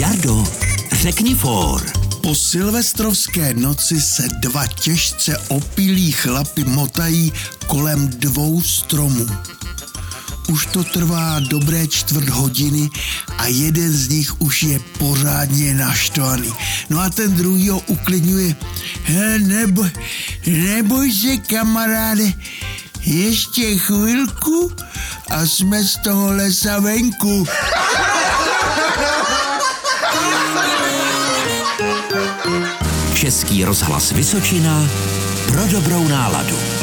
Jardo, řekni for. Po silvestrovské noci se dva těžce opilí chlapy motají kolem dvou stromů. Už to trvá dobré čtvrt hodiny a jeden z nich už je pořádně naštvaný. No a ten druhý ho uklidňuje. He, neboj, neboj se, kamaráde, ještě chvilku a jsme z toho lesa venku. Český rozhlas Vysočina pro dobrou náladu.